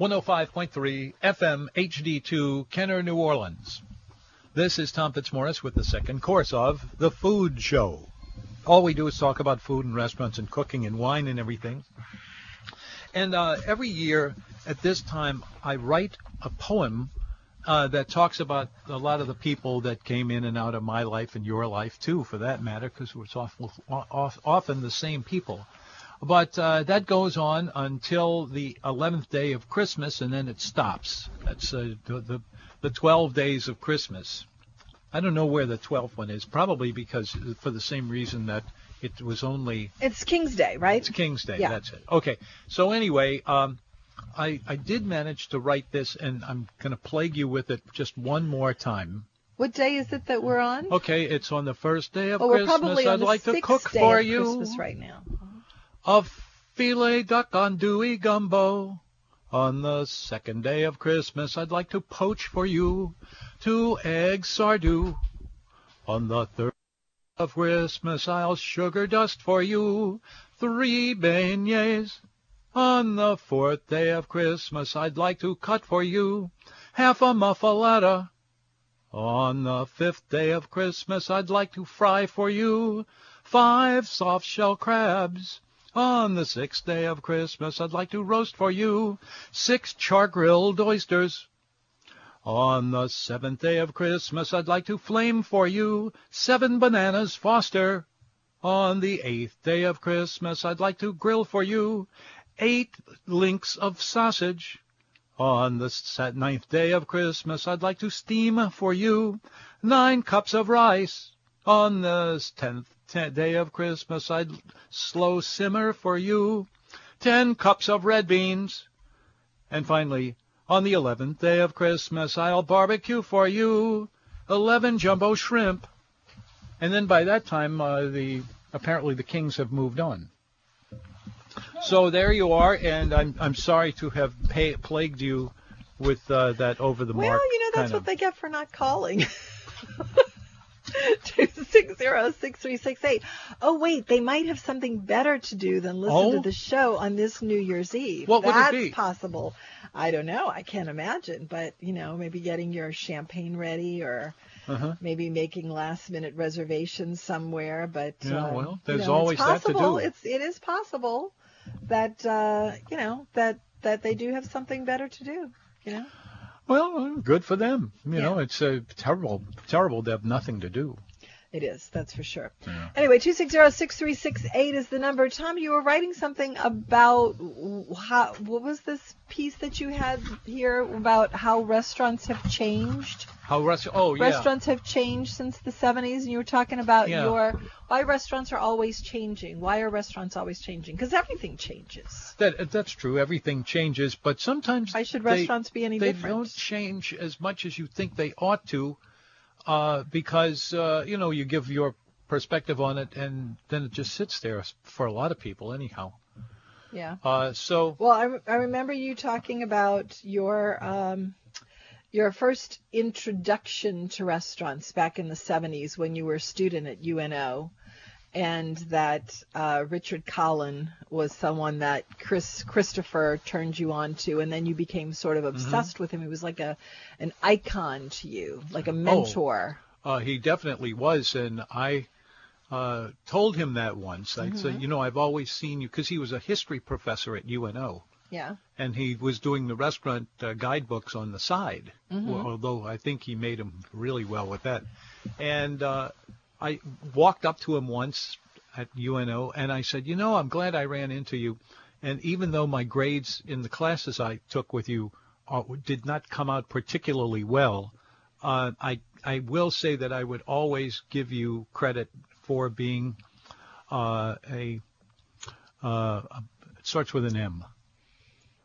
105.3 FM HD2 Kenner, New Orleans. This is Tom Fitzmorris with the second course of The Food Show. All we do is talk about food and restaurants and cooking and wine and everything. And uh, every year at this time, I write a poem uh, that talks about a lot of the people that came in and out of my life and your life too, for that matter, because it's often the same people. But uh, that goes on until the 11th day of Christmas, and then it stops. That's uh, the, the, the 12 days of Christmas. I don't know where the 12th one is. Probably because for the same reason that it was only. It's King's Day, right? It's King's Day. Yeah. That's it. Okay. So anyway, um, I I did manage to write this, and I'm going to plague you with it just one more time. What day is it that we're on? Okay, it's on the first day of oh, we're Christmas. I'd like to cook day for of you Christmas right now. A filet duck andouille gumbo. On the second day of Christmas, I'd like to poach for you two eggs sardou. On the third of Christmas, I'll sugar dust for you three beignets. On the fourth day of Christmas, I'd like to cut for you half a muffaletta. On the fifth day of Christmas, I'd like to fry for you five soft shell crabs. On the sixth day of Christmas, I'd like to roast for you six char-grilled oysters. On the seventh day of Christmas, I'd like to flame for you seven bananas Foster. On the eighth day of Christmas, I'd like to grill for you eight links of sausage. On the ninth day of Christmas, I'd like to steam for you nine cups of rice. On the tenth day of Christmas, I'd slow simmer for you ten cups of red beans. And finally, on the eleventh day of Christmas, I'll barbecue for you eleven jumbo shrimp. And then by that time, uh, the apparently the kings have moved on. So there you are, and I'm I'm sorry to have pay, plagued you with uh, that over the well, mark. Well, you know that's what they get for not calling. Two six zero six three six eight. Oh wait, they might have something better to do than listen Oh? to the show on this New Year's Eve. What would it That's be? possible. I don't know. I can't imagine, but you know, maybe getting your champagne ready or Uh-huh. maybe making last minute reservations somewhere. But Yeah, um, well, you there's know, always it's that to do. It's it is possible that uh, you know that that they do have something better to do. You know. Well, good for them. You Yeah. know, it's uh, terrible, terrible to have nothing to do. It is, that's for sure. Yeah. Anyway, 260-6368 is the number. Tom, you were writing something about how, what was this piece that you had here about how restaurants have changed? How rest? Oh, yeah. Restaurants have changed since the 70s, and you were talking about Yeah. your why restaurants are always changing. Why are restaurants always changing? Because everything changes. That that's true. Everything changes, but sometimes Why should they- restaurants be any they different? They don't change as much as you think they ought to, uh, because uh, you know you give your perspective on it, and then it just sits there for a lot of people, anyhow. Yeah. Uh, so Well, I, re- I remember you talking about your um, your first introduction to restaurants back in the 70s when you were a student at UNO, and that uh, Richard Collin was someone that Chris Christopher turned you on to, and then you became sort of obsessed with him. He was like a an icon to you, like a mentor. Uh, he definitely was, and I uh, told him that once. I said, you know, I've always seen you because he was a history professor at UNO, Yeah. and he was doing the restaurant uh, guidebooks on the side. Well, although I think he made them really well with that. And uh, I walked up to him once at UNO, and I said, you know, I'm glad I ran into you. And even though my grades in the classes I took with you uh, did not come out particularly well, uh, I I will say that I would always give you credit for being uh, a, uh, it starts with an M.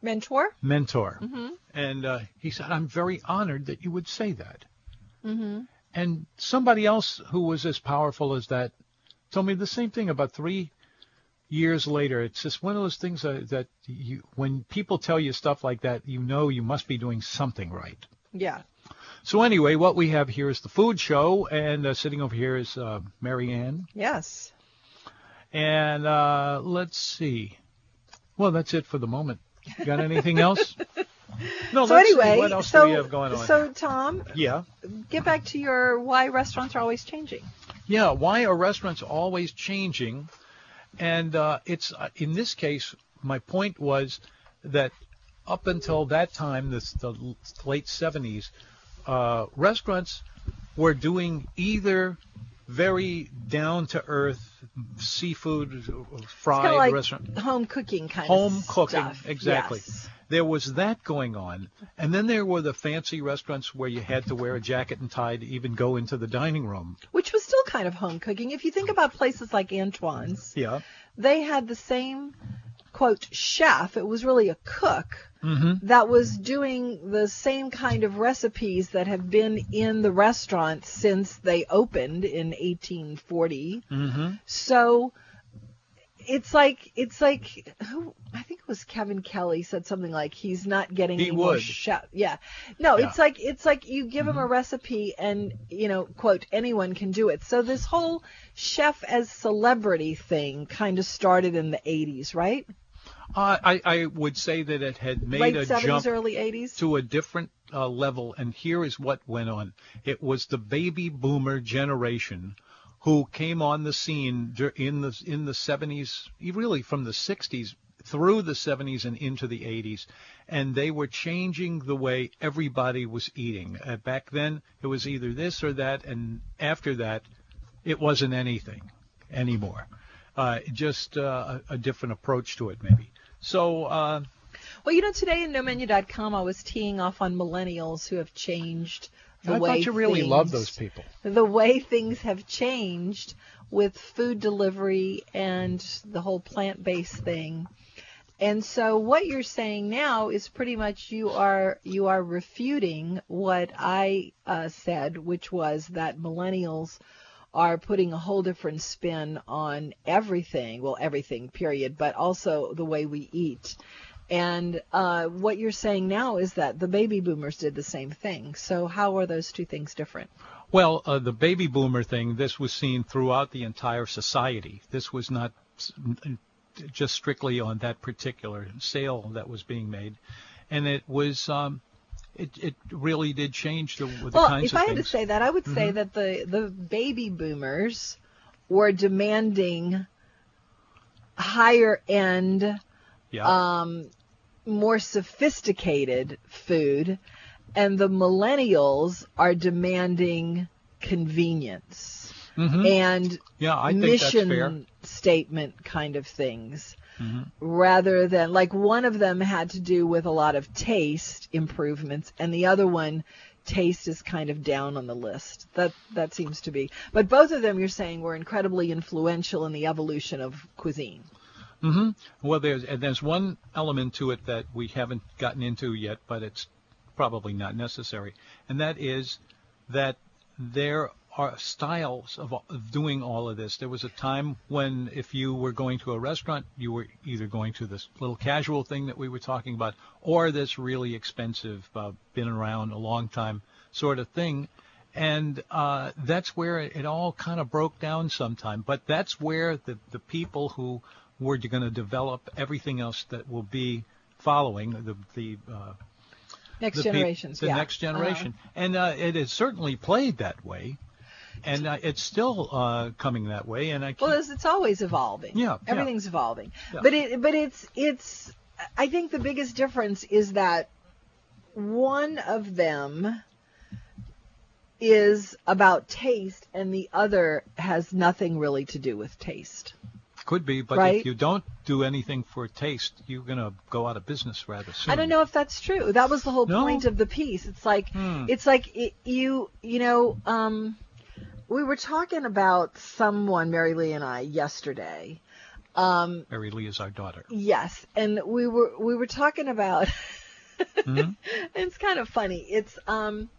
Mentor. mentor. Mhm. And uh, he said, I'm very honored that you would say that. Mm-hmm. And somebody else who was as powerful as that told me the same thing about three years later. It's just one of those things that, that you, when people tell you stuff like that, you know you must be doing something right. Yeah. So anyway, what we have here is the food show, and uh, sitting over here is uh, Mary Ann. Yes. And uh, let's see. Well, that's it for the moment. Got anything else? No. So anyway, so do we have going on? so Tom, yeah. get back to your why restaurants are always changing. Yeah, why are restaurants always changing? And uh, it's uh, in this case, my point was that up until that time, this, the late 70s, uh, restaurants were doing either very down to earth seafood fried of like restaurant home cooking kind home of home cooking stuff. exactly Yes. There was that going on and then there were the fancy restaurants where you had to wear a jacket and tie to even go into the dining room Which was still kind of home cooking. If you think about places like Antoine's, yeah they had the same quote chef. It was really a cook mm-hmm. that was doing the same kind of recipes that have been in the restaurant since they opened in 1840. Mm-hmm. So it's like it's like who I think it was Kevin Kelly said something like he's not getting He any more would. chef. Yeah. No, Yeah. it's like it's like you give him a Mm-hmm. recipe and you know, quote, anyone can do it. So this whole chef as celebrity thing kind of started in the 80s, right? Uh, I, I would say that it had made Late a 70s, jump early 80s. to a different uh, level, and here is what went on. It was the baby boomer generation who came on the scene in the in the 70s, really from the 60s through the 70s and into the 80s, and they were changing the way everybody was eating. Uh, back then, it was either this or that, and after that, it wasn't anything anymore. Uh, just uh, a, a different approach to it, maybe. So. Uh, Well, you know, today in nomenu.com, I was teeing off on millennials who have changed the I way thought you really things, loved those people. The way things have changed with food delivery and the whole plant-based thing. And so what you're saying now is pretty much you are you are refuting what I uh, said, which was that millennials are putting a whole different spin on everything. Well, everything, period, but also the way we eat. And uh, what you're saying now is that the baby boomers did the same thing. So how are those two things different? Well, uh, the baby boomer thing, this was seen throughout the entire society. This was not just strictly on that particular sale that was being made. And it was, um, it, it really did change the, the well, kinds if I had to say that, I would say that the the baby boomers were demanding higher end, yeah. um, more sophisticated food, and the millennials are demanding convenience Mhm. and yeah, I think that's fair. mission statement kind of things Mhm. rather than like one of them had to do with a lot of taste improvements and the other one taste is kind of down on the list that that seems to be but both of them you're saying were incredibly influential in the evolution of cuisine hmm Well, there's and there's one element to it that we haven't gotten into yet, but it's probably not necessary, and that is that there are styles of, of doing all of this. There was a time when if you were going to a restaurant, you were either going to this little casual thing that we were talking about, or this really expensive, uh, been around a long time sort of thing. And uh, that's where it all kind of broke down sometime. But that's where the, the people who were you're going to develop everything else that will be following the the uh, next the generations the yeah next generation, and uh, it has certainly played that way, and uh, it's still uh, coming that way. And I Well, it's, it's always evolving. Yeah, yeah. everything's evolving. Yeah. But it, but it's, it's. I think the biggest difference is that one of them is about taste, and the other has nothing really to do with taste. Could be, but right? if you don't do anything for taste, you're going to go out of business rather soon. I don't know if that's true. That was the whole No? point of the piece. It's like Hmm. it's like it, you you know um, we were talking about someone Mary Lee and I yesterday Um, Mary Lee is our daughter. yes, and we were we were talking about. Mhm. it's kind of funny. It's um,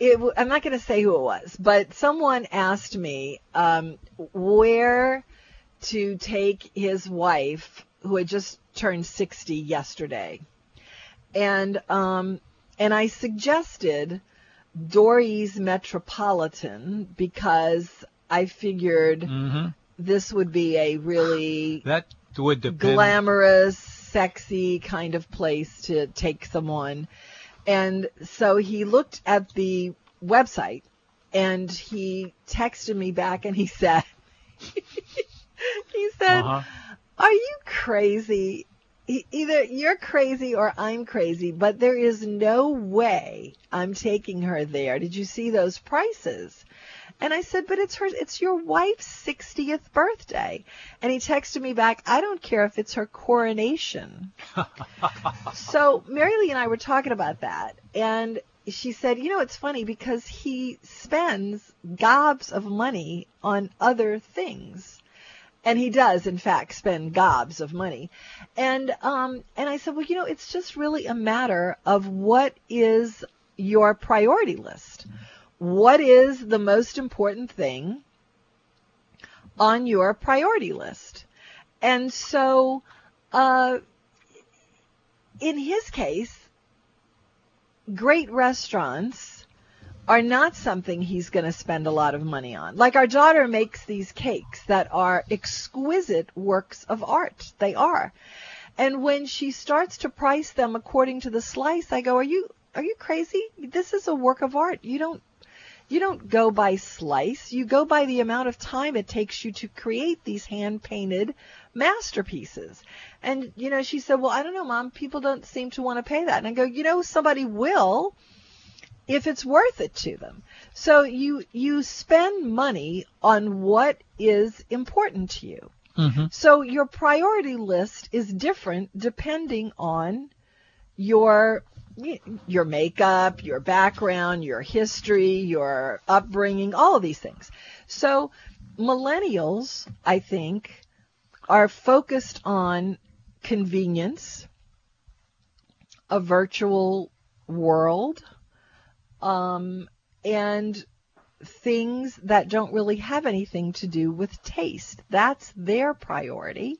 it. I'm not going to say who it was, but someone asked me um where to take his wife who had just turned 60 yesterday, and um, and I suggested Doris Metropolitan because I figured hmm this would be a really That would depend. glamorous, sexy kind of place to take someone. And so he looked at the website and he texted me back and he said, he said, Uh-huh. are you crazy? Either you're crazy or I'm crazy, but there is no way I'm taking her there. Did you see those prices? And I said, but it's her, it's your wife's 60th birthday. And he texted me back, I don't care if it's her coronation. so Mary Lee and I were talking about that. And she said, you know, it's funny because he spends gobs of money on other things. And he does, in fact, spend gobs of money. And um, and I said, well, you know, it's just really a matter of what is your priority list. What is the most important thing on your priority list? And so, uh, in his case, great restaurants are not something he's going to spend a lot of money on. Like our daughter makes these cakes that are exquisite works of art. They are. And when she starts to price them according to the slice, I go, "Are you are you crazy? This is a work of art. You don't you don't go by slice. You go by the amount of time it takes you to create these hand painted masterpieces. And, you know, she said, well, I don't know, mom, people don't seem to want to pay that. And I go, you know, somebody will if it's worth it to them. So you, you spend money on what is important to you. Mhm. So your priority list is different depending on your your makeup, your background, your history, your upbringing, all of these things. So millennials, I think, are focused on convenience, a virtual world, um, and things that don't really have anything to do with taste. That's their priority.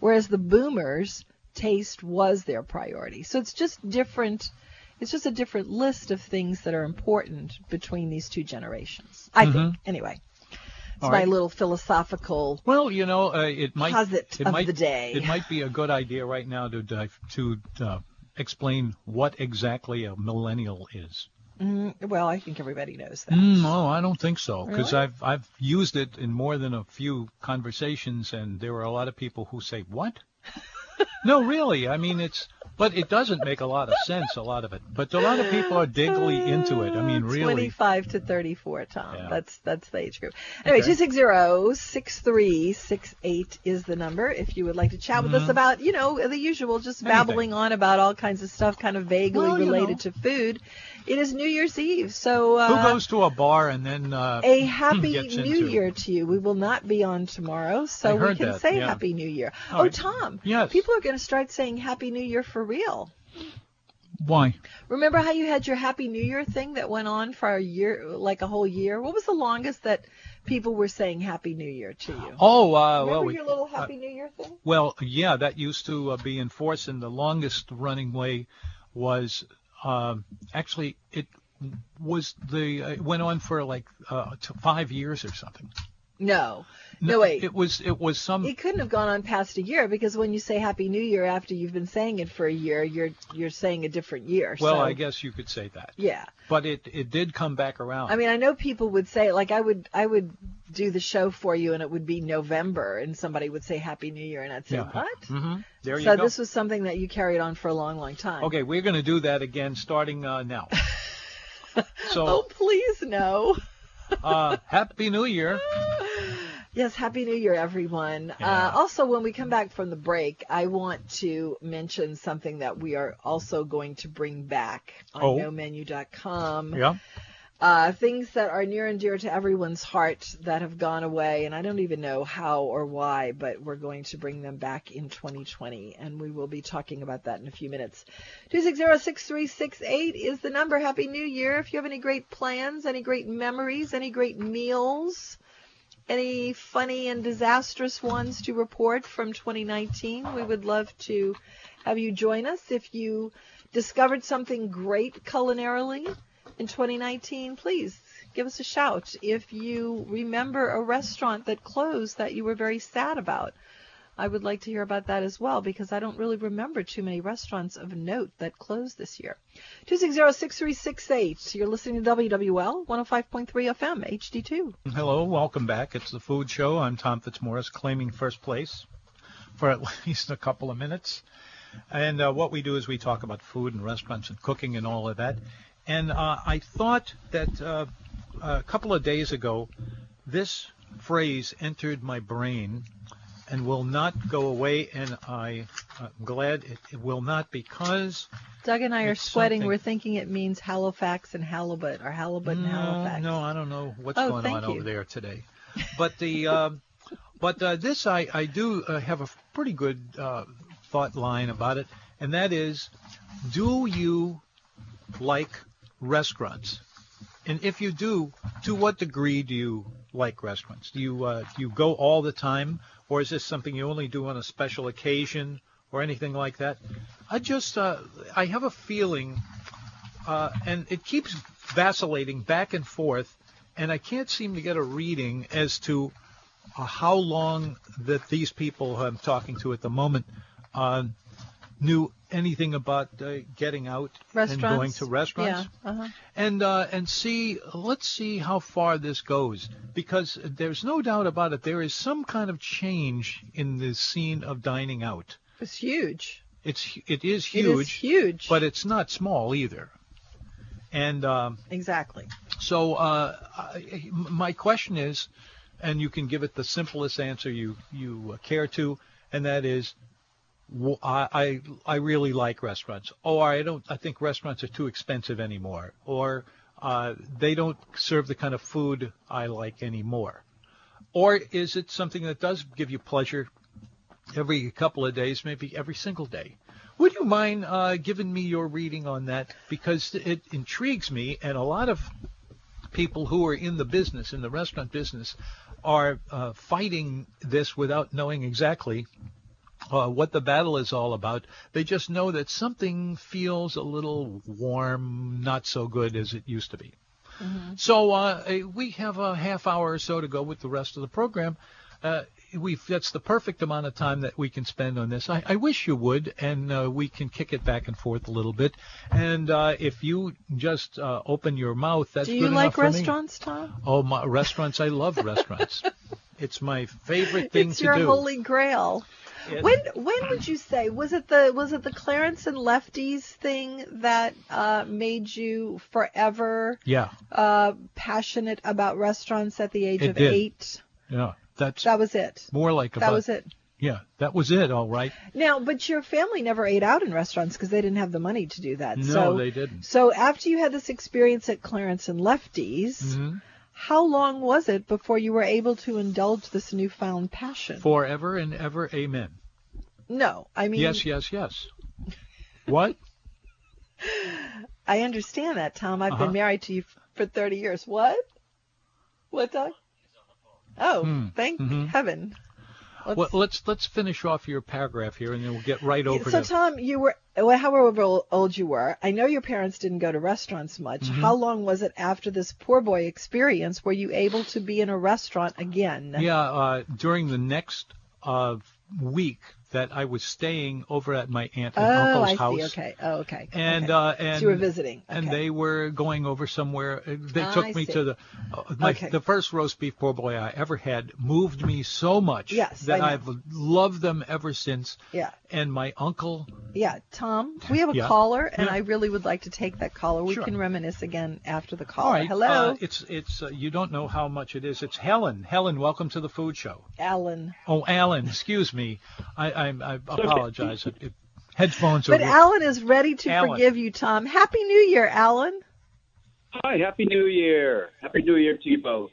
Whereas the boomers, taste was their priority. So it's just different. It's just a different list of things that are important between these two generations. I think. Anyway, it's All my right. little philosophical. Well, you know, uh, it might Posit it of might, the day. It might be a good idea right now to dive, to uh, explain what exactly a millennial is. Mm, well, I think everybody knows that. Mm, no, I don't think so. Because Really? I've I've used it in more than a few conversations, and there were a lot of people who say, "What?" No, really. I mean, it's but it doesn't make a lot of sense. A lot of it, but a lot of people are deeply into it. I mean, Uh, really. 25 to 34, Tom. Yeah. That's that's the age group. Anyway, Okay. 260-6368 is the number if you would like to chat with Mm-hmm. us about, you know, the usual, just babbling on about all kinds of stuff kind of vaguely Well, related know. to food. It is New Year's Eve, so uh, Who goes to a bar and then uh, a happy New Year to you. We will not be on tomorrow, so we can that, say yeah. Happy New Year. All oh, right. Tom. Yes. People are going to start saying Happy New Year for real. Why? Remember how you had your Happy New Year thing that went on for a year, like a whole year? What was the longest that people were saying Happy New Year to you? Oh, uh, Remember well, we, your little Happy New Year thing? Well, yeah, that used to uh, be enforced, and the longest running way was um, actually it was the uh, it went on for like uh, five years or something. No. No, wait. It was it was some It couldn't have gone on past a year because when you say Happy New Year after you've been saying it for a year, you're you're saying a different year. well, so, I guess you could say that, Yeah. but it it did come back around. I mean, I know people would say like I would I would do the show for you and it would be November and somebody would say Happy New Year and I'd say Yeah. what? hmm There you So go. So this was something that you carried on for a long, long time. Okay, we're going to do that again starting uh, now. so, Oh, please no. uh, Happy New Year. Yes, Happy New Year, everyone. Yeah. Uh, also, when we come back from the break, I want to mention something that we are also going to bring back on Oh. nomenu.com. Yeah. uh, things that are near and dear to everyone's heart that have gone away, and I don't even know how or why, but we're going to bring them back in 2020, and we will be talking about that in a few minutes. 260-6368 is the number. Happy New Year. If you have any great plans, any great memories, any great meals, any funny and disastrous ones to report from 2019, we would love to have you join us. If you discovered something great culinarily, in 2019, please give us a shout. If you remember a restaurant that closed that you were very sad about, I would like to hear about that as well because I don't really remember too many restaurants of note that closed this year. 260-6368. You're listening to WWL 105.3 FM HD2. Hello, welcome back. It's the Food Show. I'm Tom Fitzmorris, claiming first place for at least a couple of minutes. And uh, what we do is we talk about food and restaurants and cooking and all of that. And uh, I thought that uh, a couple of days ago, this phrase entered my brain and will not go away. And I, am glad it, it, will not because. Doug and I are sweating. Something... We're thinking it means Halifax and halibut, or halibut and Halifax. No, I don't know what's oh, going on you. over there today. But the, uh, but uh, this I I do uh, have a pretty good uh, thought line about it, and that is, do you like restaurants? And if you do, to what degree do you like restaurants? Do you uh, do you go all the time, or is this something you only do on a special occasion, or anything like that? I just uh, I have a feeling, uh, and it keeps vacillating back and forth, and I can't seem to get a reading as to uh, how long that these people I'm talking to at the moment uh, knew anything about uh, getting out and going to restaurants. Yeah, uh-huh. and uh, and see let's see how far this goes because there's no doubt about it there is some kind of change in the scene of dining out. It's huge. It's it is huge it is huge. but it's not small either. And um, exactly. so uh, I, my question is and you can give it the simplest answer you you care to and that is I, I really like restaurants. Or I don't. I think restaurants are too expensive anymore. Or uh, they don't serve the kind of food I like anymore. Or is it something that does give you pleasure every couple of days, maybe every single day? Would you mind uh, giving me your reading on that? Because it intrigues me, and a lot of people who are in the business, in the restaurant business, are uh, fighting this without knowing exactly uh, what the battle is all about. They just know that something feels a little warm, not so good as it used to be. Mm-hmm. So uh, we have a half hour or so to go with the rest of the program. Uh, we that's the perfect amount of time that we can spend on this. I, I wish you would, and uh, we can kick it back and forth a little bit. And uh, if you just uh, open your mouth, that's Do you like restaurants, me. Tom? Oh, my restaurants! I love restaurants. It's my favorite thing it's to do. It's your holy grail. When when would you say was it the was it the Clarence and Lefties thing that uh, made you forever Yeah, uh, passionate about restaurants at the age It of did. eight? yeah. That's That was it. more like That was it. Yeah, that was it. All right. Now, but your family never ate out in restaurants because they didn't have the money to do that. No, so, they didn't. So after you had this experience at Clarence and Lefties, hmm how long was it before you were able to indulge this newfound passion? Forever and ever, amen. no, I mean, Yes, yes, yes. What? I understand that, Tom. I've Uh-huh. been married to you for 30 years. What? What, Doug? Oh, Hmm. thank Mhm. heaven. Let's- Well, let's let's finish off your paragraph here, and then we'll get right over so, to. Tom, you were well, however old you were. I know your parents didn't go to restaurants much. Mm-hmm. How long was it after this poor boy experience were you able to be in a restaurant again? Yeah, uh, during the next uh, week that I was staying over at my aunt and Oh, uncle's I house. see. Okay. Oh, okay. And okay. uh, and so you were visiting. and they were going over somewhere. They I took me see. to the uh, my, Okay. the first roast beef poor boy I ever had. Moved me so much Yes, that I I've loved them ever since. Yeah. And my uncle, Yeah, Tom, we have a Yeah. caller, and Yeah. I really would like to take that caller. We Sure. can reminisce again after the call. all right, Hello, uh, it's it's uh, you don't know how much it is. It's Helen. Helen, welcome to the food show. Alan. Oh, Alan, excuse me. I I, I apologize. It, it, headphones But are. Alan is ready to Alan. forgive you, Tom. Happy New Year, Alan. Hi, Happy New Year. Happy New Year to you both.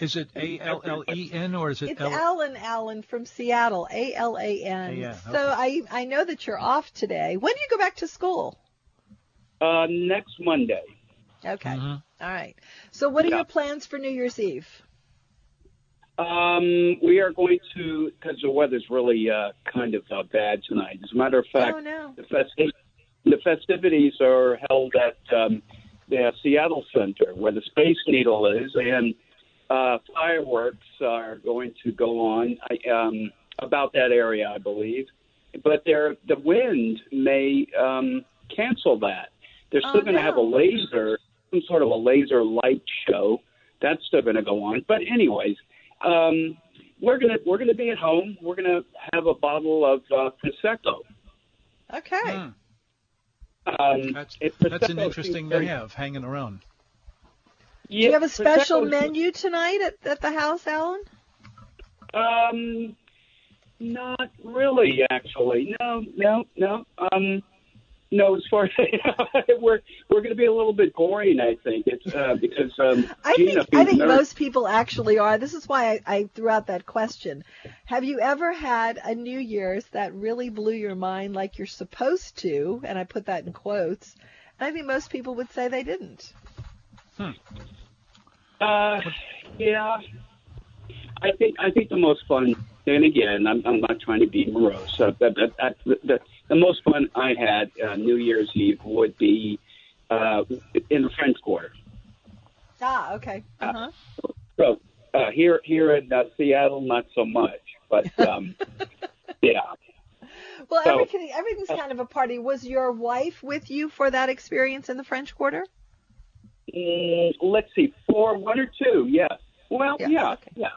Is it A L L E N or is it It's L? Alan Allen from Seattle, A L A N. A-L, So okay. I I know that you're off today. When do you go back to school? Uh, next Monday. Okay. Mhm. All right. So what are your plans for New Year's Eve? Um, we are going to, because the weather's really uh, kind of uh, bad tonight. As a matter of fact, oh no. the, festi- the festivities are held at um, the Seattle Center, where the Space Needle is, and uh, fireworks are going to go on I, um, about that area, I believe. But there, the wind may um, cancel that. They're still Oh, going to have a laser, some sort of a laser light show. That's still going to go on. But anyways, um, we're gonna we're gonna be at home. We're gonna have a bottle of uh, prosecco. Okay. Hmm. Um, That's it- that's an interesting seems to have hanging around. Do you have a special Prosecco's- menu tonight at, at the house, Alan? Um, not really, actually. No, no, no. Um, no. As far as we're we're going to be a little bit boring, I think. It's uh, because um, I Gina think I think being most people actually are. This is why I, I threw out that question. Have you ever had a New Year's that really blew your mind like you're supposed to? And I put that in quotes. And I think most people would say they didn't. Hmm. Uh, yeah. I think I think the most fun, and again, I'm, I'm not trying to be morose. Uh, but, but, uh, the, most fun I had uh, New Year's Eve would be uh, in the French Quarter. Ah, okay. Uh-huh. So uh, here here in uh, Seattle, not so much, but um, yeah. Well, So- everything everything's kind of a party. Was your wife with you for that experience in the French Quarter? Mm, let's see, four, one or two, yes. Well, Yeah, yeah, okay. yeah.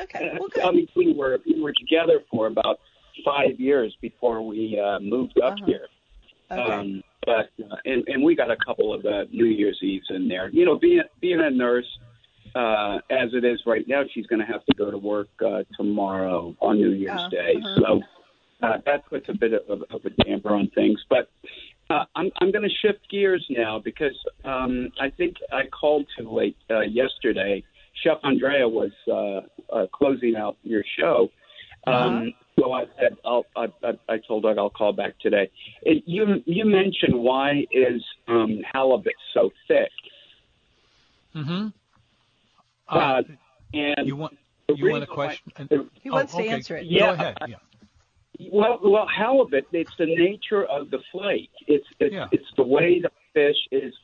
Okay. Well, I mean, we were we were together for about five years before we uh, moved up Uh-huh. here. Okay. Um, but uh, and and we got a couple of uh, New Year's Eves in there. You know, being being a nurse uh, as it is right now, she's going to have to go to work uh, tomorrow on New Year's Uh, Day. uh-huh. So uh, that puts a bit of, of a damper on things. But uh, I'm I'm going to shift gears now because um, I think I called too late uh, yesterday. Chef Andrea was uh, uh, closing out your show. Um, So I said I'll, I, I, I told her I'll call back today. It, you you mentioned why is um, halibut so thick? Mm-hmm. Uh, and you want the you want a reason why- question? the- He Oh, wants okay. to answer it. Yeah. Go ahead. Yeah. Well, well, halibut. It's the nature of the flake. It's it's, Yeah. it's the way the fish is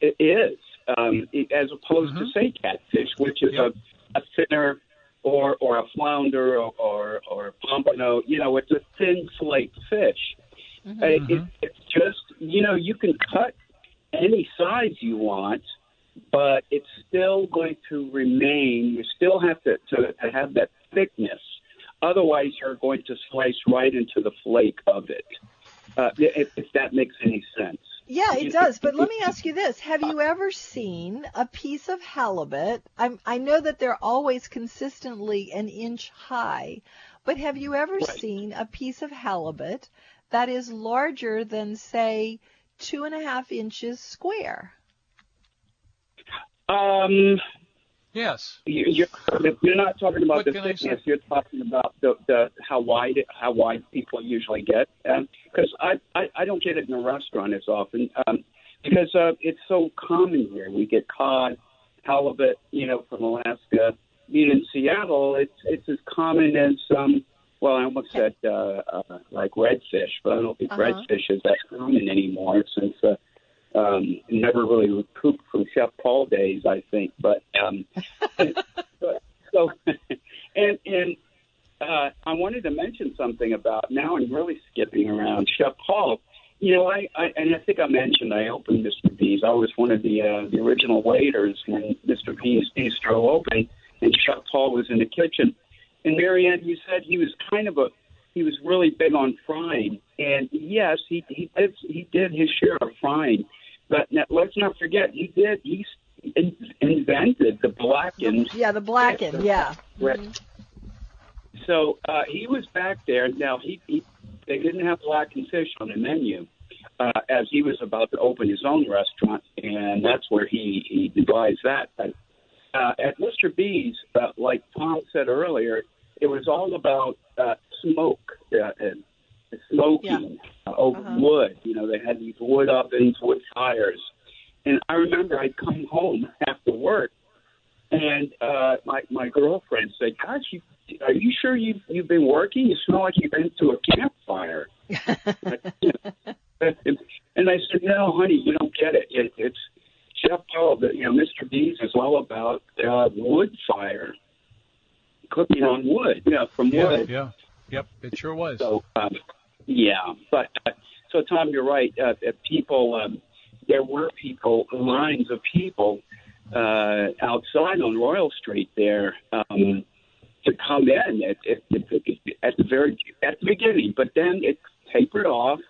it is um, as opposed to Mhm. say catfish, which is Yep. a, a thinner or or a flounder or or, or a pompano. You know, it's a thin flake fish. Uh, it, Mhm. it's just you know you can cut any size you want, but it's still going to remain. You still have to to, to have that thickness. Otherwise, you're going to slice right into the flake of it. Uh, if, if that makes any sense. Yeah, it does. But let me ask you this: Have you ever seen a piece of halibut? I'm, I know that they're always consistently an inch high, but have you ever Right. seen a piece of halibut that is larger than, say, two and a half inches square? Um, Yes. you- you're, you're not talking about What the can I say? thickness. You're talking about the, the how wide how wide people usually get. Because I, I I don't get it in a restaurant as often um, because uh, it's so common here. We get cod, halibut, you know, from Alaska. Know, in Seattle, it's it's as common as um. Well, I almost said uh, uh, like redfish, but I don't think Uh-huh. redfish is that common anymore since uh, um, never really recouped from Chef Paul days, I think. But um, but- so, and and uh, I wanted to mention something about now. I'm really skipping around Chef Paul. You know, I, I and I think I mentioned I opened Mr. B's. I was one of the uh, the original waiters when Mr. B's Bistro opened, and Chef Paul was in the kitchen. And Mary Ann, you said he was kind of a he was really big on frying, and yes, he he did he did his share of frying. But now, let's not forget, he did he in, invented the blackened Yeah, the blackened. Yeah. Right. So uh, he was back there. Now he, he they didn't have blackened fish on the menu. uh, as he was about to open his own restaurant, and that's where he, he devised that. But uh, at Mr. B's, uh, like Tom said earlier, it was all about uh, smoke, uh, and smoking uh, over Uh-huh. wood. You know, they had these wood ovens, wood fires. And I remember I'd come home after work, and uh, my my girlfriend said, "Gosh, you, are you sure you've you've been working? You smell like you've been to a campfire." and, and I said, "No, honey, you don't get it. it it's Chef Paul. The, you know, Mr. B's is all about uh, wood fire, cooking on wood. You know, from Yeah, wood. yeah, yep. It sure was. So, um, yeah, but uh, so Tom, you're right. Uh, people, um, there were people, lines of people uh, outside on Royal Street there um, to come in at, at, at the very at the beginning, but then it tapered off.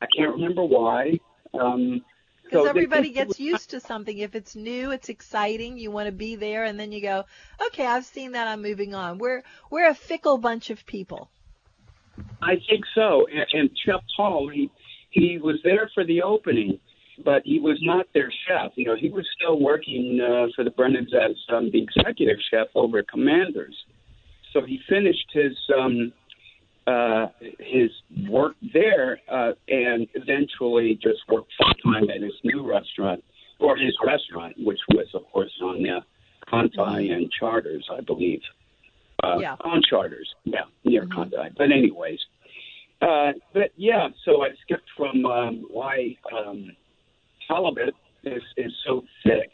I can't remember why. Um, Because so everybody they- gets used to something. If it's new, it's exciting. You want to be there, and then you go, okay, I've seen that. I'm moving on. We're we're a fickle bunch of people. I think so. And, and Chef Paul, he he was there for the opening, but he was not their chef. You know, he was still working uh, for the Brennans as um, the executive chef over at Commanders. So he finished his um, uh, his work there, uh, and eventually just worked full time at his new restaurant or his restaurant, which was of course on uh, Conti and Chartres, I believe. Uh, Yeah. On Chartres, yeah, near Conti. But anyways, uh, but yeah, so I skipped from um, why um, halibut is, is so thick.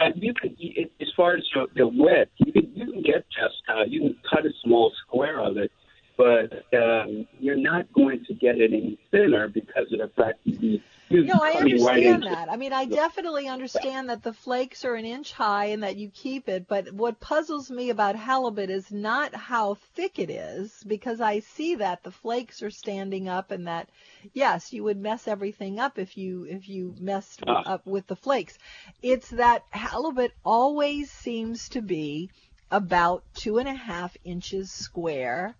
Uh, you can, it, as far as the, the width, you can you can get just uh, you can cut a small square of it, but um, you're not going to get it any thinner because of the fact that you No, I understand that. I mean, I definitely understand that the flakes are an inch high and that you keep it, but what puzzles me about halibut is not how thick it is, because I see that the flakes are standing up and that yes, you would mess everything up if you if you messed Ah. up with the flakes. It's that halibut always seems to be about two and a half inches square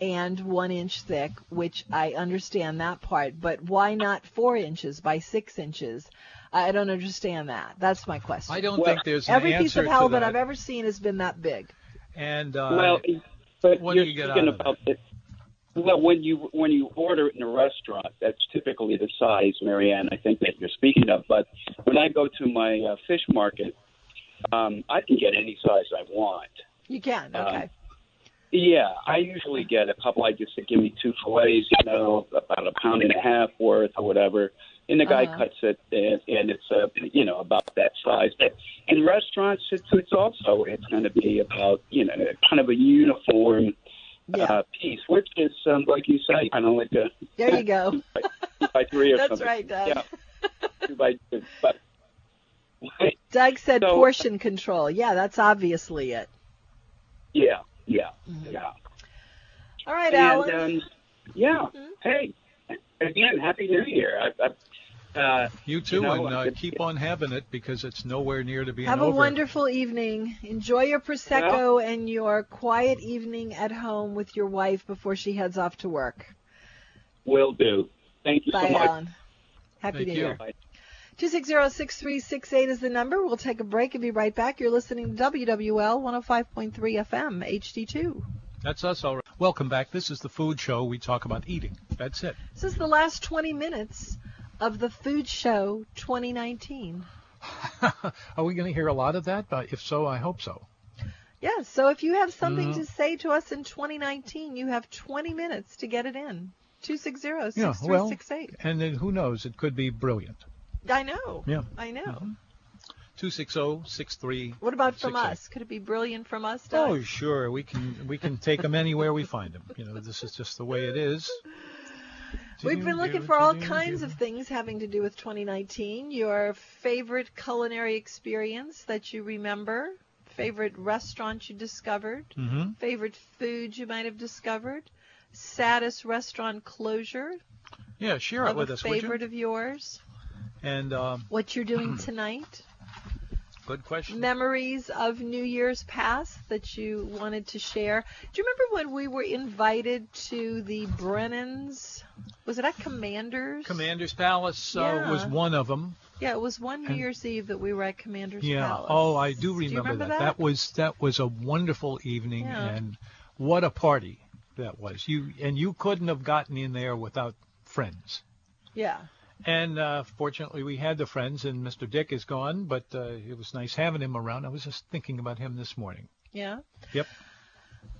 and one inch thick, which I understand that part, but why not four inches by six inches? I don't understand that. That's my question. I don't Well, think there's an Every piece answer of halibut to I've ever seen has been that big. And uh, well, but what you're you get speaking about it. Well, when you when you order it in a restaurant, that's typically the size, Mary Ann. I think that you're speaking of. But when I go to my uh, fish market, um, I can get any size I want. You can, Um, okay. Yeah, I usually get a couple. I just give me two fillets, you know, about a pound and a half worth or whatever. And the guy Uh-huh. cuts it, and, and it's uh, you know about that size. But in restaurants, it's it's also it's going to be about you know kind of a uniform Yeah. uh, piece, which is um, like you say, kind of like a there you go. two by three or That's something. right, Doug. Yeah, two by two. But Doug said So- portion control. Yeah, that's obviously it. yeah, yeah, Mm-hmm. yeah. All right, and Alan. um, yeah, Mhm. hey, again, happy New Year. I, I, uh, you too, you know, and uh, keep on having it because it's nowhere near to being Have a over. wonderful evening. Enjoy your prosecco and your quiet evening at home with your wife before she heads off to work. will do. Thank you Bye, so much. Alan. Happy Thank New you. Year. Bye. 260-6368 is the number. We'll take a break and be right back. You're listening to WWL 105.3 FM HD2. That's us, all right. Welcome back. This is the food show. We talk about eating. That's it. This is the last 20 minutes of the Food Show 2019. Are we going to hear a lot of that? Uh, if so, I hope so. Yes, so if you have something Mhm. to say to us in 2019, you have 20 minutes to get it in. 260-6368. Yeah, well, and then who knows? It could be brilliant. I know. Yeah. I know. Mhm. 260-63. What about from us? Could it be brilliant from us, Doug? Oh, sure. We can we can take them anywhere we find them. You know, this is just the way it is. We've been looking for all kinds of things having to do with 2019. Your favorite culinary experience that you remember, favorite restaurant you discovered, hmm favorite food you might have discovered, saddest restaurant closure Yeah, share it with us, would you? favorite of yours, And um, what you're doing tonight, good question. memories of New Year's past that you wanted to share. Do you remember when we were invited to the Brennan's Was it at Commander's? Commander's Palace uh, was one of them. Yeah, it was one New And- Year's Eve that we were at Commander's Yeah. Palace. Oh, I do remember, remember that. that? was that was a wonderful evening, Yeah. and what a party that was. You and you couldn't have gotten in there without friends. Yeah. And uh, fortunately, we had the friends, and Mr. Dick is gone, but uh, it was nice having him around. I was just thinking about him this morning. Yeah. Yep.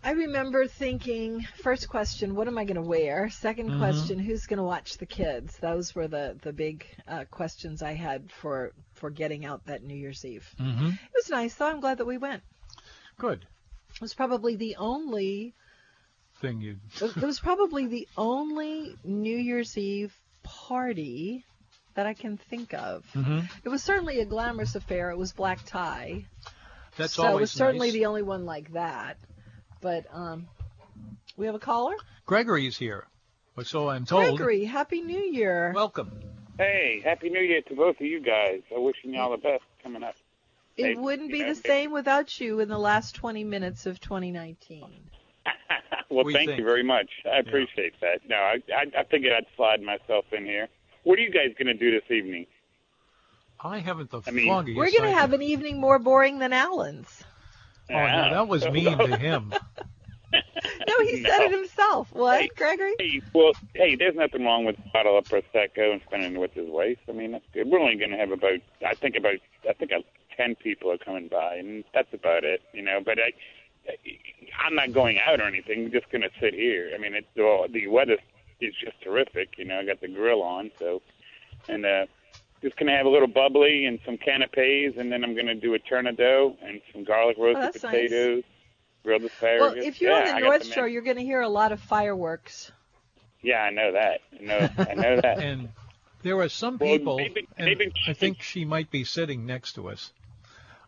I remember thinking, first question, what am I going to wear? 2nd Mhm. question, who's going to watch the kids? Those were the the big uh, questions I had for for getting out that New Year's Eve. Mm-hmm. It was nice, though. I'm glad that we went. Good It was probably the only thing you. it was probably the only New Year's Eve party that I can think of. hmm It was certainly a glamorous affair. It was black tie. That's so always it was certainly nice. the only one like that. But um, we have a caller. Gregory's here, or so I'm told. Gregory, Happy New Year. Welcome. Hey, happy New Year to both of you guys. I wishing you all the best coming up. it hey, wouldn't be know, the same without you in the last 20 minutes of 2019. well, thank think. you very much. I appreciate that. No, I, I I figured I'd slide myself in here. What are you guys going to do this evening? I haven't the I mean, foggiest We're going to have an evening more boring than Alan's. Oh, no, that was mean to him. No, he said No. it himself. What, Hey. Gregory? Hey, well, hey, there's nothing wrong with a bottle of prosecco and spending it with his wife. I mean, that's good. We're only going to have about, I think about, I think uh, ten people are coming by, and that's about it, you know. But I, I'm not going out or anything. I'm just going to sit here. I mean, it's all, the weather is just terrific. You know, I got the grill on, so and uh, just going to have a little bubbly and some canapes, and then I'm going to do a tournedos and some garlic roasted Oh, that's nice. potatoes, grilled asparagus. Well, if you're yeah, on I the got North the Shore, you're going to hear a lot of fireworks. yeah, I know that. I know, I know that. And there are some Well, people, they've been- and they've been- I think she might be sitting next to us,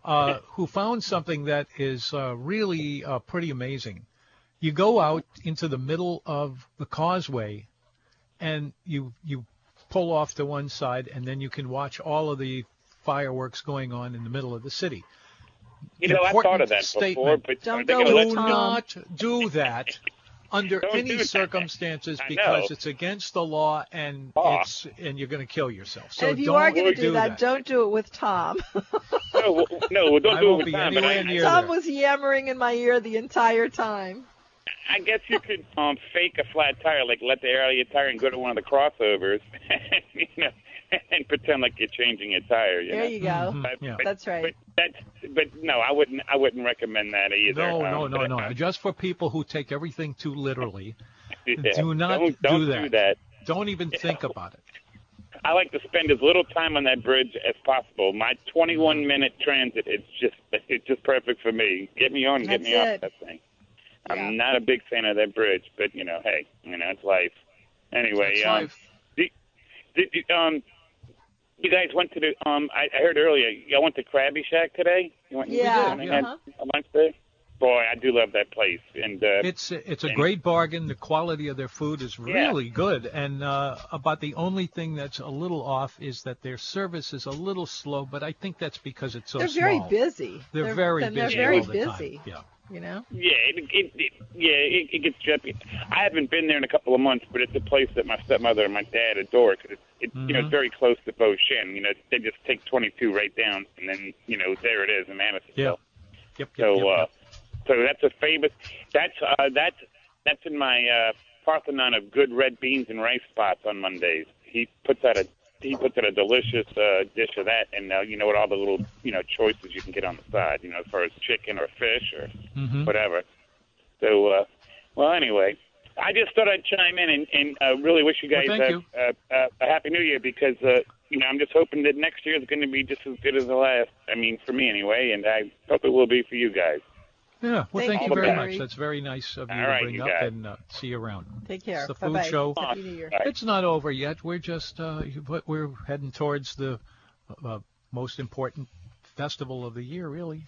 uh, who found something that is uh, really uh, pretty amazing. You go out into the middle of the causeway, and you you pull off to one side, and then you can watch all of the fireworks going on in the middle of the city. You know, I've thought of that before, but Don't are they go gonna with Do not do that under Don't any do that. circumstances because it's against the law and Ah. it's and you're going to kill yourself. So and if you don't are going to do do that, that. don't do it with Tom. No, well, no, well, don't I do it with be time. But I, Tom was yammering in my ear the entire time. I guess you could um, fake a flat tire, like let the air out of your tire and go to one of the crossovers, you know, and pretend like you're changing your tire. You There know? you go. Mhm. But, Yeah. but, That's right. But that's, but no, I wouldn't. I wouldn't recommend that either. No, no, Um, no, but, no. uh, Just for people who take everything too literally. yeah, do not don't, don't do that. that. Don't even think about it. I like to spend as little time on that bridge as possible. My 21 minute transit, it's just it's just perfect for me. Get me on, get That's me it. off that thing. I'm not a big fan of that bridge, but you know, hey, you know, it's life. Anyway, That's um, life. Did, did, um, you guys went to the um? I, I heard earlier y'all went to Krabby Shack today. You went, Yeah, and they uh-huh. a lunch there. Boy, I do love that place, and uh, It's it's a and- great bargain. The quality of their food is Yeah. really good, and uh, about the only thing that's a little off is that their service is a little slow. But I think that's because it's so they're very busy. They're, very busy. They're very all the busy. Time. Yeah. You know. Yeah, it, it, it yeah, it, it gets jumpy. I haven't been there in a couple of months, but it's a place that my stepmother and my dad adore because it's, it, you know, it's very close to Beau Chene. You know, they just take 22 right down, and then you know, there it is in Madison. Yeah. Yep. Yep. So, yep, uh, yep. So that's a famous. That's uh, that's that's in my uh, Parthenon of good red beans and rice spots on Mondays. He puts out a he puts out a delicious uh, dish of that, and uh, you know what all the little you know choices you can get on the side. You know, as far as chicken or fish or Mhm. whatever. So, uh, well, anyway, I just thought I'd chime in and, and uh, really wish you guys thank uh, you. Uh, uh, a happy New Year because uh, you know I'm just hoping that next year is going to be just as good as the last. I mean, for me anyway, and I hope it will be for you guys. Yeah. Well, Thank thank, you, you very Barry. much. That's very nice of you All to right, bring you up, guys. and uh, see you around. Take care. It's the Bye-bye. food show. Happy New Year. It's not over yet. We're just uh, but we're heading towards the uh, most important festival of the year, really.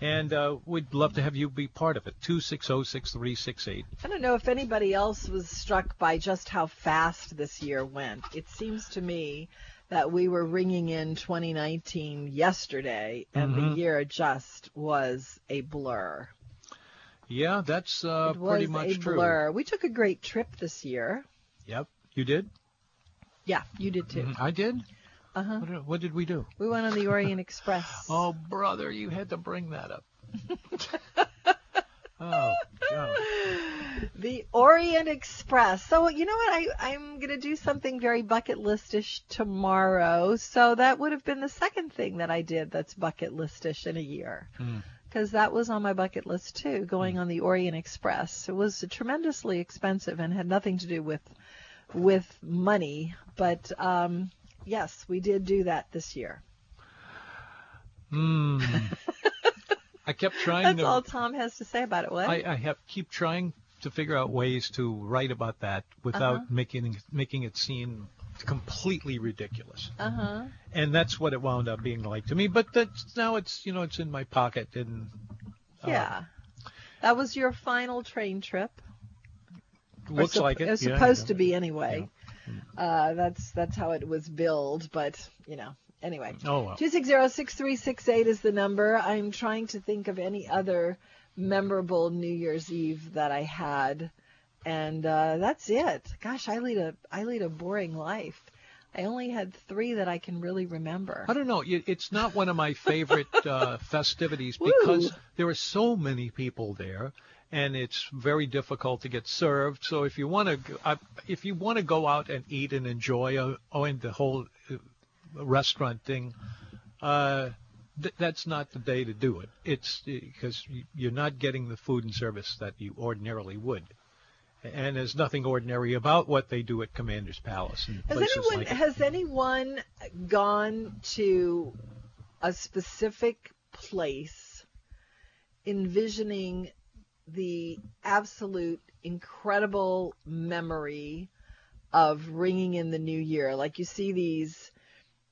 And uh, we'd love to have you be part of it. Two six zero six three six eight. I don't know if anybody else was struck by just how fast this year went. It seems to me that we were ringing in 2019 yesterday, and Mhm. the year just was a blur. Yeah, that's uh, it was pretty much a true. blur. We took a great trip this year. Yep. You did? Yeah, you did too. I did. Uh huh. What did, what did we do? We went on the Orient Express. Oh, brother, you had to bring that up. oh, God. The Orient Express. So you know what? I I'm gonna do something very bucket listish tomorrow. So that would have been the second thing that I did that's bucket listish in a year. Because that was on my bucket list too, going on the Orient Express. It was tremendously expensive and had nothing to do with with money, but um, yes, we did do that this year. Hmm. I kept trying That's to. all Tom has to say about it. What? I, I have keep trying to figure out ways to write about that without Uh-huh. making making it seem completely ridiculous. Uh huh. And that's what it wound up being like to me. But that's now it's you know it's in my pocket and Yeah. That was your final train trip. Looks sup- like it. It was yeah, supposed yeah. to be anyway. Uh, that's that's how it was billed, but you know. Anyway, Oh well. two six zero six three six eight is the number. I'm trying to think of any other memorable New Year's Eve that I had, and uh, that's it. Gosh, I lead a I lead a boring life. I only had three that I can really remember. I don't know. It's not one of my favorite uh, festivities because Woo. there are so many people there, and it's very difficult to get served. So if you want to, uh, if you want to go out and eat and enjoy, uh, oh, and the whole uh, restaurant thing, uh, th- that's not the day to do it. It's eh, because you're not getting the food and service that you ordinarily would. And there's nothing ordinary about what they do at Commander's Palace and Has anyone like has anyone gone to a specific place envisioning the absolute incredible memory of ringing in the new year like you see these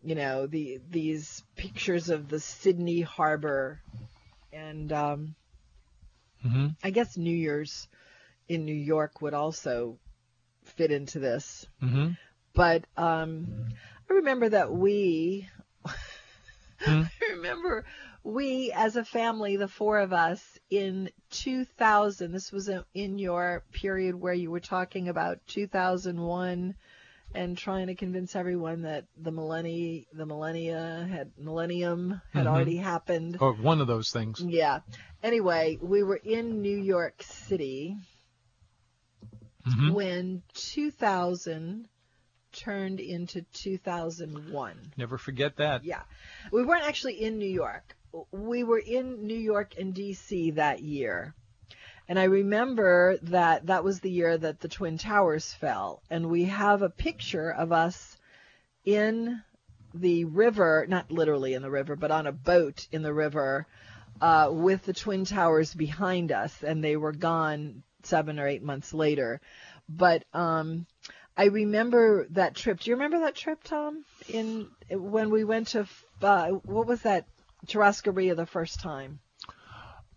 you know the these pictures of the Sydney harbor and um Mhm. I guess New Year's in New York would also fit into this Mhm. but um, I remember that we, Hmm? I remember we as a family, the four of us, in 2000. This was in your period where you were talking about 2001 and trying to convince everyone that the millennia, the millennia had millennium had Mhm. already happened. Or one of those things. Yeah. Anyway, we were in New York City Mhm. when 2000 turned into 2001. Never forget that. Yeah. We weren't actually in New York. We were in New York and DC that year. And I remember that that was the year that the Twin Towers fell. And we have a picture of us in the river, not literally in the river, but on a boat in the river uh, with the Twin Towers behind us. And they were gone seven or eight months later. But um, I remember that trip. Do you remember that trip, Tom? In when we went to uh, what was that Churrascaria the first time?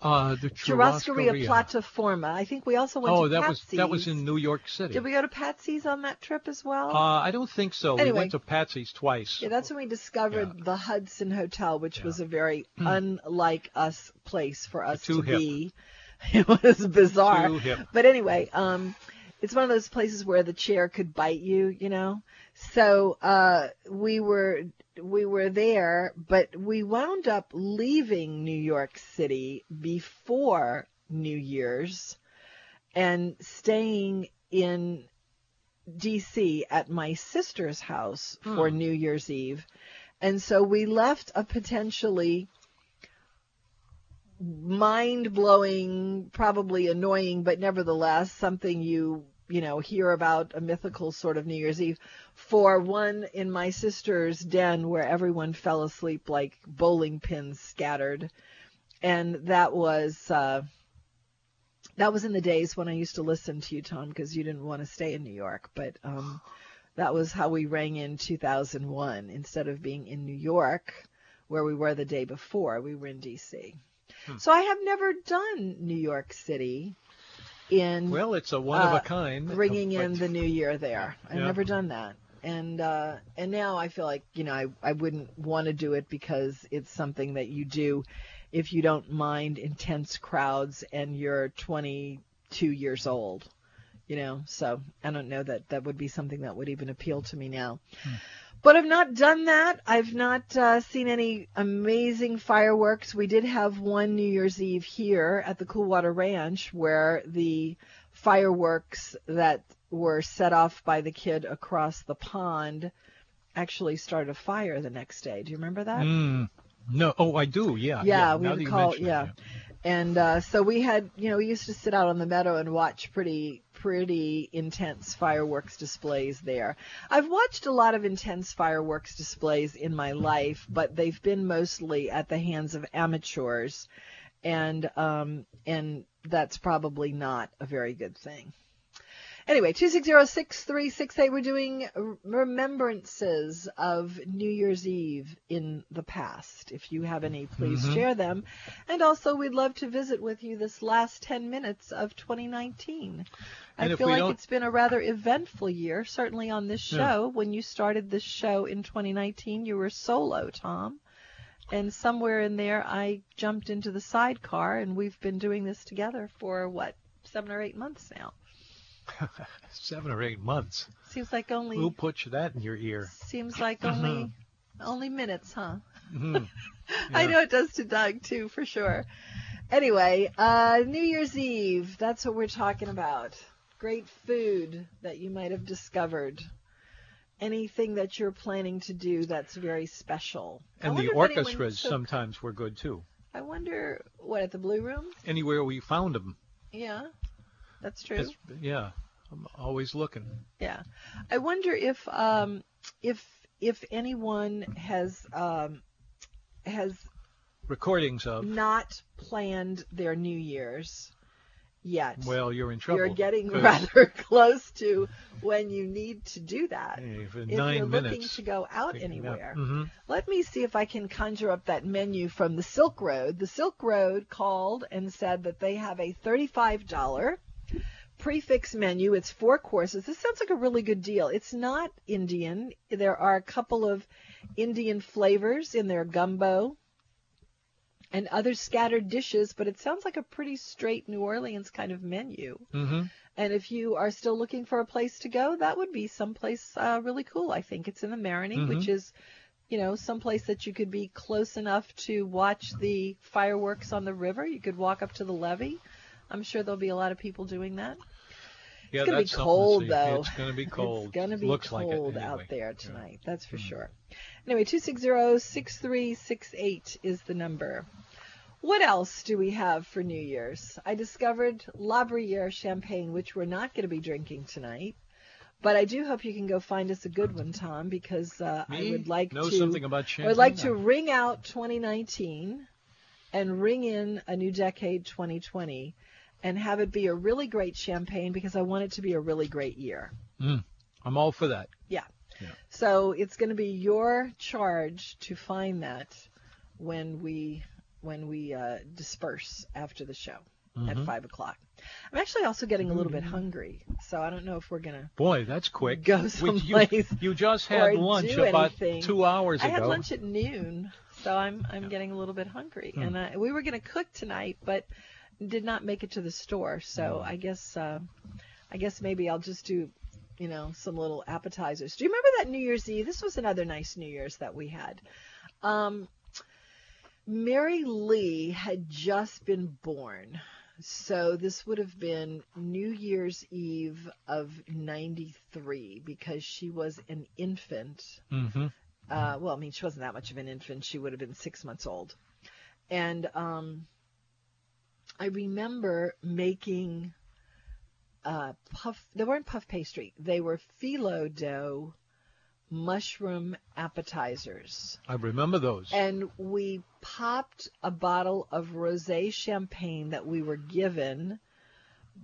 Uh, the Churrascaria. Plataforma. I think we also went Oh, to that was Patsy's. that was in New York City. Did we go to Patsy's on that trip as well? Uh, I don't think so. Anyway. We went to Patsy's twice. yeah, that's when we discovered Yeah. the Hudson Hotel, which Yeah. was a very unlike us place for us Too to hip. be. It was bizarre. Too hip. But anyway, um, it's one of those places where the chair could bite you, you know. So uh, we were we were there, but we wound up leaving New York City before New Year's and staying in DC at my sister's house for Hmm. New Year's Eve. And so we left a potentially mind blowing, probably annoying, but nevertheless something you you know hear about a mythical sort of New Year's Eve for one in my sister's den where everyone fell asleep like bowling pins scattered, and that was. Uh, that was in the days when I used to listen to you, Tom, because you didn't want to stay in New York. But um, that was how we rang in 2001. Instead of being in New York, where we were the day before, we were in D.C. Hmm. So I have never done New York City in Well, it's a one of Uh, a kind. Bringing in the new year there. I've Yeah. never done that. And uh, and now I feel like you know I, I wouldn't want to do it because it's something that you do if you don't mind intense crowds and you're 22 years old. You know, so I don't know that that would be something that would even appeal to me now. Hmm. But I've not done that. I've not uh, seen any amazing fireworks. We did have one New Year's Eve here at the Coolwater Ranch where the fireworks that were set off by the kid across the pond actually started a fire the next day. Do you remember that? Mm. No. Oh, I do. Yeah. Yeah, we now would call mention it, yeah. And uh, so we had, you know, we used to sit out on the meadow and watch pretty, pretty intense fireworks displays there. I've watched a lot of intense fireworks displays in my life, but they've been mostly at the hands of amateurs, and um, and that's probably not a very good thing. Anyway, 2606368, we're doing remembrances of New Year's Eve in the past. If you have any, please Mhm. share them. And also, we'd love to visit with you this last 10 minutes of 2019. I And if feel like it's been a rather eventful year, certainly on this Yeah. show. When you started this show in 2019, you were solo, Tom. And somewhere in there, I jumped into the sidecar, and we've been doing this together for what, seven or eight months now. Seven or eight months. Seems like only Who put that in your ear? seems like only only minutes, huh? Mhm. I know it does to Doug too, for sure. Anyway, uh, New Year's Eve. That's what we're talking about. Great food that you might have discovered. Anything that you're planning to do that's very special. And the wonder if anyone orchestras sometimes were good too. I wonder what at the Blue Room. Anywhere we found them. Yeah, that's true. yeah. I'm always looking. Yeah, I wonder if um, if if anyone has um, has Recordings of. not planned their New Year's yet. Well, you're in trouble. You're getting rather close to when you need to do that. Hey, If nine you're looking to go out anywhere, Mhm. let me see if I can conjure up that menu from the Silk Road. The Silk Road called and said that they have a $35 prefix menu. It's four courses. This sounds like a really good deal. It's not Indian. There are a couple of Indian flavors in their gumbo and other scattered dishes, but it sounds like a pretty straight New Orleans kind of menu. Mhm. And if you are still looking for a place to go, that would be someplace uh, really cool. I think it's in the Marigny, Mhm. which is, you know, someplace that you could be close enough to watch the fireworks on the river. You could walk up to the levee. I'm sure there'll be a lot of people doing that. Yeah, gonna be that's something cold, though. It's going to be cold. It's gonna be Looks like it cold anyway. out there Yeah. tonight. That's for Mhm. sure. Anyway, 260-6368 is the number. What else do we have for New Year's? I discovered La Bruyere champagne, which we're not going to be drinking tonight. But I do hope you can go find us a good one, Tom, because uh, I would like know to. something about I champagne. would like to ring out 2019 and ring in a new decade 2020 and have it be a really great champagne because I want it to be a really great year. Mm, I'm all for that. Yeah. So it's going to be your charge to find that when we when we uh, disperse after the show at Mhm. five o'clock. I'm actually also getting a little bit hungry, so I don't know if we're gonna. Boy, that's quick. Go someplace you, you just had lunch about two hours I ago. I had lunch at noon, so I'm I'm getting a little bit hungry, Hmm. and I, we were gonna cook tonight, but did not make it to the store. So Hmm. I guess uh, I guess maybe I'll just do, you know, some little appetizers. Do you remember that New Year's Eve? This was another nice New Year's that we had. Um, Mary Leigh had just been born. So this would have been New Year's Eve of 93 because she was an infant hmm uh, well, I mean, she wasn't that much of an infant. She would have been six months old. And um, I remember making uh, puff. They weren't puff pastry. They were phyllo dough mushroom appetizers. I remember those. And we popped a bottle of rosé champagne that we were given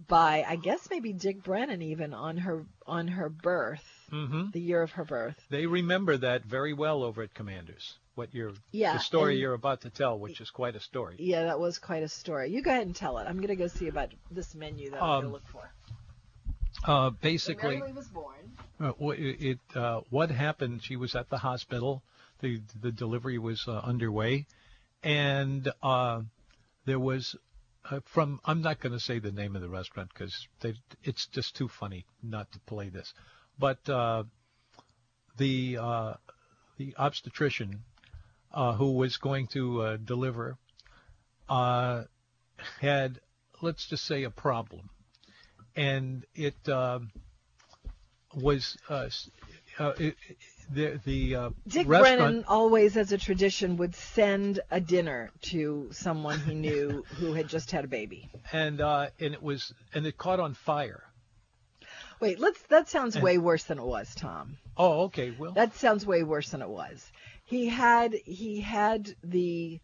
by, I guess maybe Dick Brennan even on her on her birth, hmm the year of her birth. They remember that very well over at Commanders. What you're, Yeah, the story and- you're about to tell, which is quite a story. Yeah, that was quite a story. You go ahead and tell it. I'm gonna go see about this menu that I'm Um, gonna look for. Uh, basically, Mary was born. Uh, it uh, what happened? She was at the hospital. The the delivery was uh, underway, and uh, there was uh, from I'm not going to say the name of the restaurant because it's just too funny not to play this, but uh, the uh, the obstetrician uh, who was going to uh, deliver uh, had let's just say a problem, and it um, was it, the the uh, Dick restaurant, Brennan always, as a tradition, would send a dinner to someone he knew who had just had a baby. and uh, and it was and it caught on fire. Wait, let's. That sounds And- way worse than it was, Tom. Oh, okay. Well, That sounds way worse than it was. He had he had the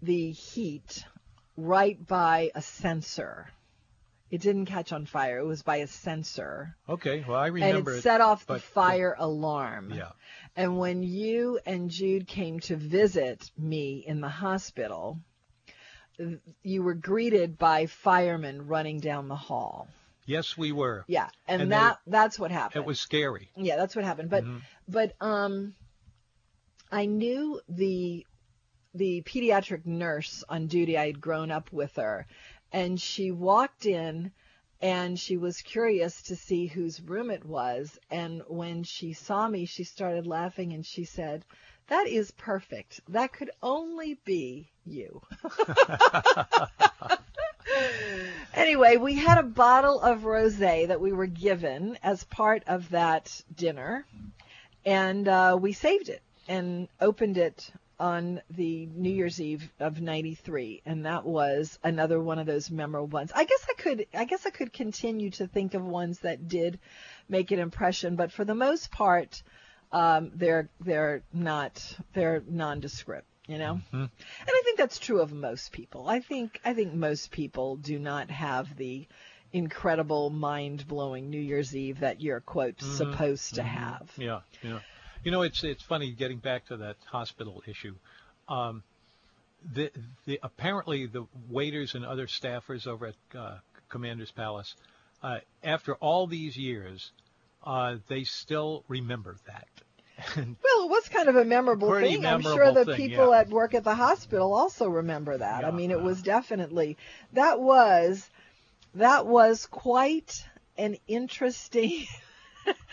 the heat right by a sensor. It didn't catch on fire. It was by a sensor, okay. Well, I and remember it set off the but- fire alarm. Yeah. And when you and Jude came to visit me in the hospital, you were greeted by firemen running down the hall. Yes, we were. Yeah, and, And they- that that's what happened. It was scary. yeah, that's what happened. But Mhm. but um, I knew the the pediatric nurse on duty. I had grown up with her, and she walked in. And she was curious to see whose room it was. And when she saw me, she started laughing and she said, That is perfect. That could only be you. anyway, we had a bottle of rosé that we were given as part of that dinner, and uh, we saved it and opened it on the New Year's Eve of '93, and that was another one of those memorable ones. I guess I could, I guess I could continue to think of ones that did make an impression, but for the most part, um, they're they're not they're nondescript, you know. And I think that's true of most people. I think I think most people do not have the incredible, mind-blowing New Year's Eve that you're quote supposed to have. Yeah, yeah. You know, it's it's funny getting back to that hospital issue. Um, the, the apparently the waiters and other staffers over at uh, Commander's Palace, uh, after all these years, uh, they still remember that. Well, it was kind of a memorable Pretty thing. I'm sure the thing, people yeah. at work at the hospital also remember that. I mean, it yeah. was definitely that was that was quite an interesting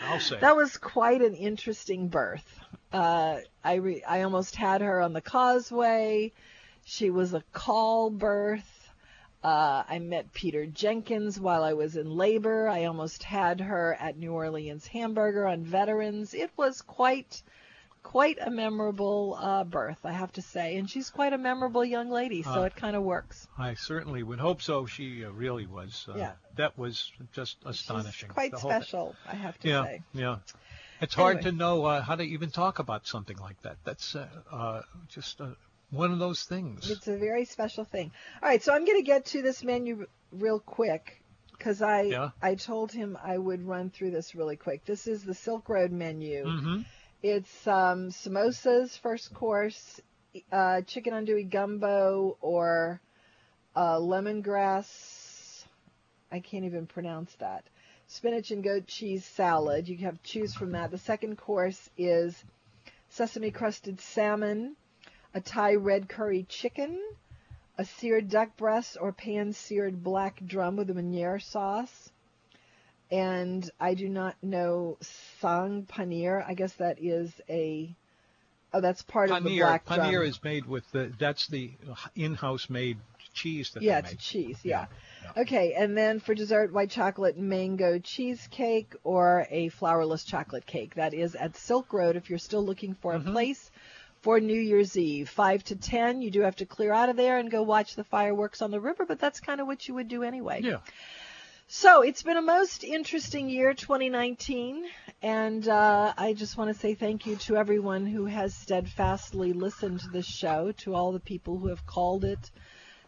I'll say that was quite an interesting birth. Uh, I re- I almost had her on the causeway. She was a call birth. Uh, I met Peter Jenkins while I was in labor. I almost had her at New Orleans Hamburger on Veterans. It was quite quite a memorable uh, birth, I have to say, and she's quite a memorable young lady, so Uh, it kind of works. I certainly would hope so. She uh, really was. Uh, Yeah. That was just astonishing. She's quite thing. special, I have to Yeah, say. yeah. It's hard Anyway. to know uh, how to even talk about something like that. That's uh, uh, just uh, one of those things. It's a very special thing. All right, so I'm going to get to this menu real quick because I Yeah. I told him I would run through this really quick. This is the Silk Road menu. hmm It's um, samosas first course, uh, chicken andouille gumbo, or uh, lemongrass. I can't even pronounce that. Spinach and goat cheese salad. You have to choose from that. The second course is sesame crusted salmon, a Thai red curry chicken, a seared duck breast or pan seared black drum with a Meunier sauce. And I do not know saag paneer. I guess that is a oh, that's part of the Paneer, black paneer drum. is made with the. That's the in-house made cheese that yeah, it's cheese. Yeah. Yeah, Okay, and then for dessert, white chocolate mango cheesecake or a flourless chocolate cake. That is at Silk Road. If you're still looking for Mm-hmm. a place for New Year's Eve, five to ten, you do have to clear out of there and go watch the fireworks on the river. But that's kind of what you would do anyway. Yeah. So it's been a most interesting year, 2019, and uh, I just want to say thank you to everyone who has steadfastly listened to this show, to all the people who have called it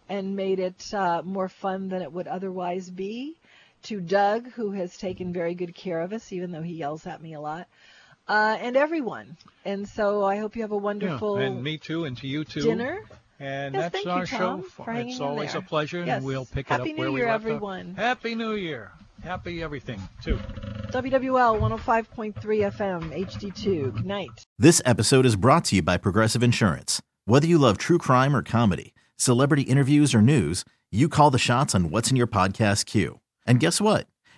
and made it uh, more fun than it would otherwise be, to Doug, who has taken very good care of us, even though he yells at me a lot, uh, and everyone. And so I hope you have a Yeah, wonderful and me too, and to you too. dinner. And Yes, that's thank you, our Tom, show. for it's always there. a pleasure, Yes. and we'll pick Happy it up New where we Year, left off. everyone. Happy New Year. Happy everything too. WWL 105.3 FM, HD2. Good night. This episode is brought to you by Progressive Insurance. Whether you love true crime or comedy, celebrity interviews or news, You call the shots on what's in your podcast queue. And guess what?